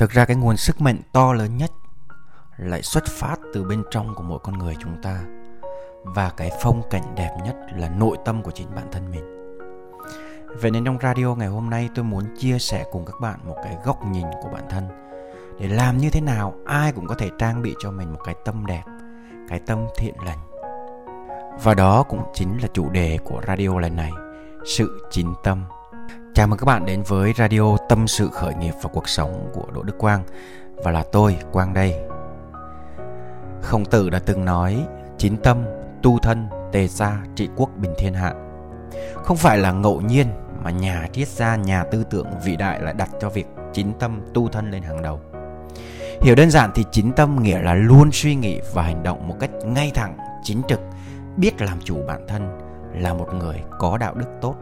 thực ra cái nguồn sức mạnh to lớn nhất lại xuất phát từ bên trong của mỗi con người chúng ta. Và cái phong cảnh đẹp nhất là nội tâm của chính bản thân mình. Vậy nên trong radio ngày hôm nay tôi muốn chia sẻ cùng các bạn một cái góc nhìn của bản thân. Để làm như thế nào, ai cũng có thể trang bị cho mình một cái tâm đẹp, cái tâm thiện lành. Và đó cũng chính là chủ đề của radio lần này, sự chính tâm chào mừng các bạn đến với radio tâm sự khởi nghiệp và cuộc sống của đỗ đức quang. Và là tôi, quang đây. Khổng tử đã từng nói, chín tâm, tu thân, tề gia, trị quốc, bình thiên hạ. Không phải là ngẫu nhiên mà nhà triết gia, nhà tư tưởng vĩ đại lại đặt cho việc chín tâm, tu thân lên hàng đầu. Hiểu đơn giản thì chính tâm nghĩa là luôn suy nghĩ và hành động một cách ngay thẳng, chính trực, biết làm chủ bản thân, là một người có đạo đức tốt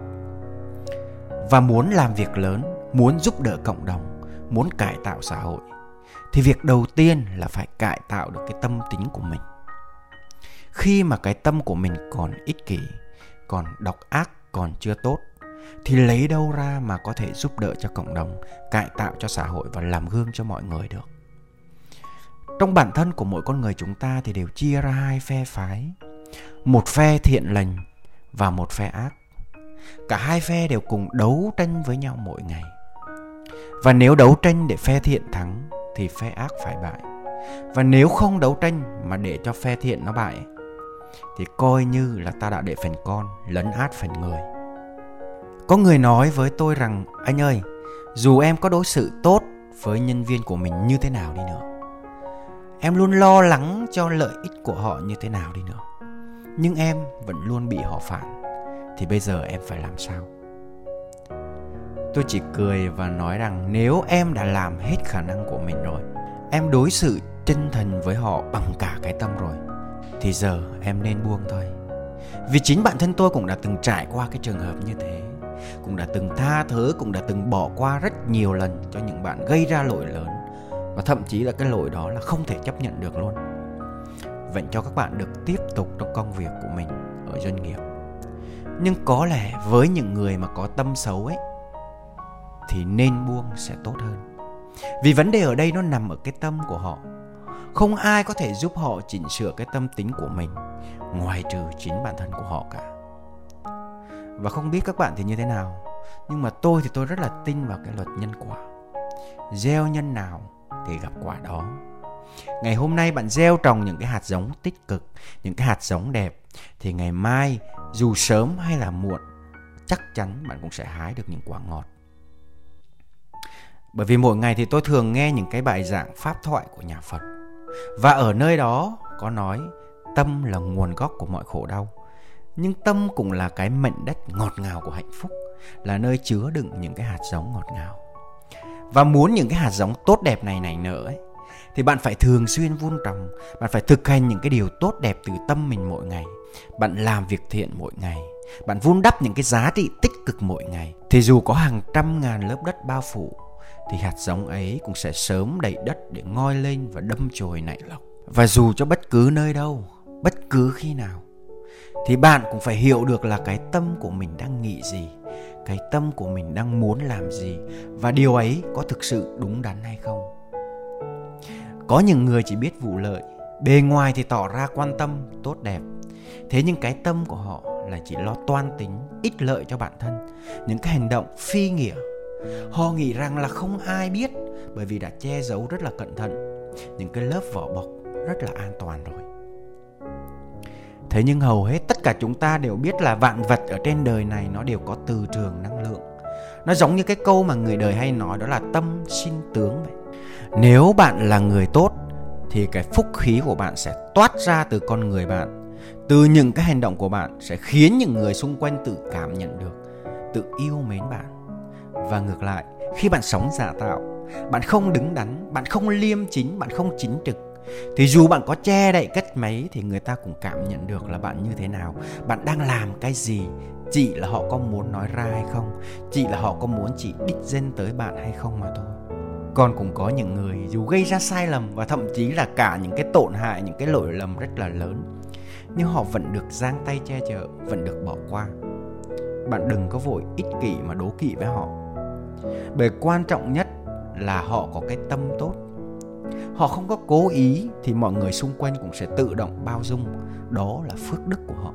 và muốn làm việc lớn, muốn giúp đỡ cộng đồng, muốn cải tạo xã hội, thì việc đầu tiên là phải cải tạo được cái tâm tính của mình. Khi mà cái tâm của mình còn ích kỷ, còn độc ác, còn chưa tốt, thì lấy đâu ra mà có thể giúp đỡ cho cộng đồng, cải tạo cho xã hội và làm gương cho mọi người được? Trong bản thân của mỗi con người chúng ta thì đều chia ra hai phe phái. Một phe thiện lành và một phe ác cả hai phe đều cùng đấu tranh với nhau mỗi ngày. Và nếu đấu tranh để phe thiện thắng, thì phe ác phải bại. Và nếu không đấu tranh mà để cho phe thiện nó bại, thì coi như là ta đã để phần con, lấn át phần người. Có người nói với tôi rằng, anh ơi, dù em có đối xử tốt với nhân viên của mình như thế nào đi nữa, em luôn lo lắng cho lợi ích của họ như thế nào đi nữa, nhưng em vẫn luôn bị họ phản thì bây giờ em phải làm sao? Tôi chỉ cười và nói rằng nếu em đã làm hết khả năng của mình rồi, em đối xử chân thành với họ bằng cả cái tâm rồi, thì giờ em nên buông thôi. Vì chính bản thân tôi cũng đã từng trải qua cái trường hợp như thế, cũng đã từng tha thứ, cũng đã từng bỏ qua rất nhiều lần cho những bạn gây ra lỗi lớn, và thậm chí là cái lỗi đó là không thể chấp nhận được luôn. Vậy cho các bạn được tiếp tục trong công việc của mình ở doanh nghiệp nhưng có lẽ với những người mà có tâm xấu ấy, thì nên buông sẽ tốt hơn. Vì vấn đề ở đây nó nằm ở cái tâm của họ. Không ai có thể giúp họ chỉnh sửa cái tâm tính của mình, ngoài trừ chính bản thân của họ cả. Và không biết các bạn thì như thế nào, nhưng mà tôi thì tôi rất là tin vào cái luật nhân quả. Gieo nhân nào thì gặp quả đó ngày hôm nay bạn gieo trồng những cái hạt giống tích cực, những cái hạt giống đẹp. Thì ngày mai, dù sớm hay là muộn, chắc chắn bạn cũng sẽ hái được những quả ngọt. Bởi vì mỗi ngày thì tôi thường nghe những cái bài giảng pháp thoại của nhà Phật. Và ở nơi đó có nói, tâm là nguồn gốc của mọi khổ đau, nhưng tâm cũng là cái mệnh đất ngọt ngào của hạnh phúc, là nơi chứa đựng những cái hạt giống ngọt ngào. Và muốn những cái hạt giống tốt đẹp này này nở ấy thì bạn phải thường xuyên vun trồng, bạn phải thực hành những cái điều tốt đẹp từ tâm mình mỗi ngày. Bạn làm việc thiện mỗi ngày, bạn vun đắp những cái giá trị tích cực mỗi ngày. Thì dù có hàng trăm ngàn lớp đất bao phủ, thì hạt giống ấy cũng sẽ sớm đầy đất để ngoi lên và đâm chồi nảy lộc và dù cho bất cứ nơi đâu, bất cứ khi nào, thì bạn cũng phải hiểu được là cái tâm của mình đang nghĩ gì, cái tâm của mình đang muốn làm gì và điều ấy có thực sự đúng đắn hay không có những người chỉ biết vụ lợi, bề ngoài thì tỏ ra quan tâm, tốt đẹp. Thế nhưng cái tâm của họ là chỉ lo toan tính ích lợi cho bản thân. Những cái hành động phi nghĩa, họ nghĩ rằng là không ai biết, bởi vì đã che giấu rất là cẩn thận. Những cái lớp vỏ bọc rất là an toàn rồi. Thế nhưng hầu hết tất cả chúng ta đều biết là vạn vật ở trên đời này nó đều có từ trường năng lượng. Nó giống như cái câu mà người đời hay nói đó là tâm sinh tướng vậy nếu bạn là người tốt, thì cái phúc khí của bạn sẽ toát ra từ con người bạn. Từ những cái hành động của bạn sẽ khiến những người xung quanh tự cảm nhận được, tự yêu mến bạn. Và ngược lại, khi bạn sống giả tạo, bạn không đứng đắn, bạn không liêm chính, bạn không chính trực, thì dù bạn có che đậy cách mấy, thì người ta cũng cảm nhận được là bạn như thế nào. Bạn đang làm cái gì? Chỉ là họ có muốn nói ra hay không? Chỉ là họ có muốn chỉ đích danh tới bạn hay không mà thôi còn cũng có những người dù gây ra sai lầm và thậm chí là cả những cái tổn hại những cái lỗi lầm rất là lớn nhưng họ vẫn được giang tay che chở vẫn được bỏ qua. Bạn đừng có vội ích kỷ mà đố kỵ với họ. Bởi quan trọng nhất là họ có cái tâm tốt. Họ không có cố ý thì mọi người xung quanh cũng sẽ tự động bao dung. Đó là phước đức của họ.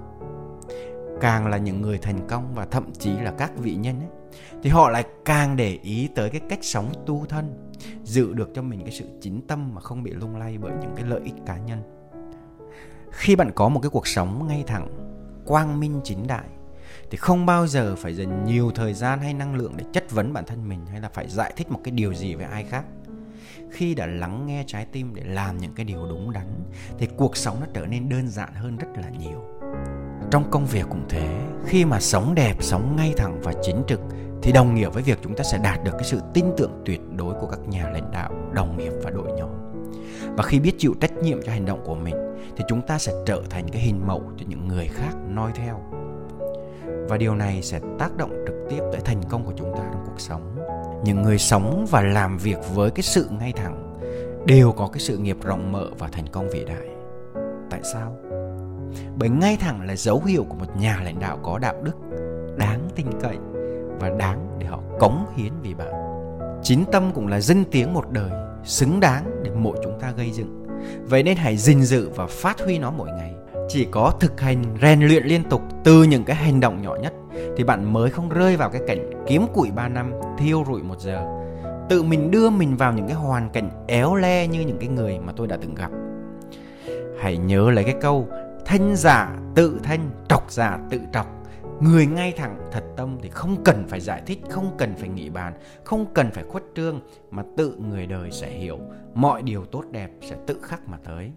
Càng là những người thành công và thậm chí là các vị nhân ấy, thì họ lại càng để ý tới cái cách sống tu thân, giữ được cho mình cái sự chính tâm mà không bị lung lay bởi những cái lợi ích cá nhân. Khi bạn có một cái cuộc sống ngay thẳng, quang minh chính đại, thì không bao giờ phải dành nhiều thời gian hay năng lượng để chất vấn bản thân mình hay là phải giải thích một cái điều gì với ai khác. Khi đã lắng nghe trái tim để làm những cái điều đúng đắn, thì cuộc sống nó trở nên đơn giản hơn rất là nhiều trong công việc cũng thế. Khi mà sống đẹp, sống ngay thẳng và chính trực thì đồng nghĩa với việc chúng ta sẽ đạt được cái sự tin tưởng tuyệt đối của các nhà lãnh đạo, đồng nghiệp và đội nhóm. Và khi biết chịu trách nhiệm cho hành động của mình thì chúng ta sẽ trở thành cái hình mẫu cho những người khác noi theo. Và điều này sẽ tác động trực tiếp tới thành công của chúng ta trong cuộc sống. Những người sống và làm việc với cái sự ngay thẳng đều có cái sự nghiệp rộng mở và thành công vĩ đại. Tại sao? Bởi ngay thẳng là dấu hiệu của một nhà lãnh đạo có đạo đức đáng tin cậy và đáng để họ cống hiến vì bạn. Chính tâm cũng là dân tiếng một đời, xứng đáng để mỗi chúng ta gây dựng. Vậy nên hãy gìn giữ và phát huy nó mỗi ngày. Chỉ có thực hành, rèn luyện liên tục từ những cái hành động nhỏ nhất, thì bạn mới không rơi vào cái cảnh kiếm củi 3 năm, thiêu rụi một giờ. Tự mình đưa mình vào những cái hoàn cảnh éo le như những cái người mà tôi đã từng gặp. Hãy nhớ lấy cái câu thanh giả tự thanh, trọc giả tự trọc. Người ngay thẳng thật tâm thì không cần phải giải thích, không cần phải nghị bàn, không cần phải khuất trương, mà tự người đời sẽ hiểu. Mọi điều tốt đẹp sẽ tự khắc mà tới.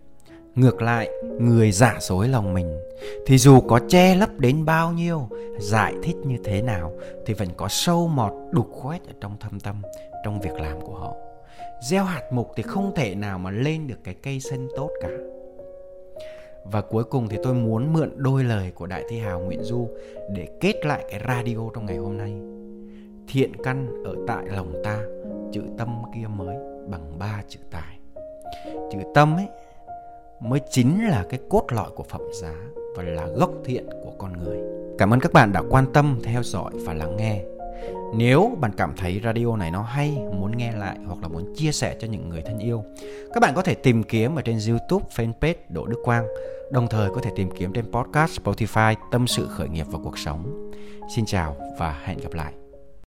Ngược lại, người giả dối lòng mình thì dù có che lấp đến bao nhiêu, giải thích như thế nào thì vẫn có sâu mọt đục khoét ở trong thâm tâm, trong việc làm của họ. Gieo hạt mục thì không thể nào mà lên được cái cây xanh tốt cả và cuối cùng thì tôi muốn mượn đôi lời của Đại Thi Hào Nguyễn Du để kết lại cái radio trong ngày hôm nay. Thiện căn ở tại lòng ta, chữ tâm kia mới bằng ba chữ tài. Chữ tâm ấy mới chính là cái cốt lõi của phẩm giá và là gốc thiện của con người. Cảm ơn các bạn đã quan tâm, theo dõi và lắng nghe. Nếu bạn cảm thấy radio này nó hay, muốn nghe lại hoặc là muốn chia sẻ cho những người thân yêu, các bạn có thể tìm kiếm ở trên YouTube, fanpage Đỗ Đức Quang, đồng thời có thể tìm kiếm trên podcast Spotify Tâm sự khởi nghiệp và cuộc sống. Xin chào và hẹn gặp lại.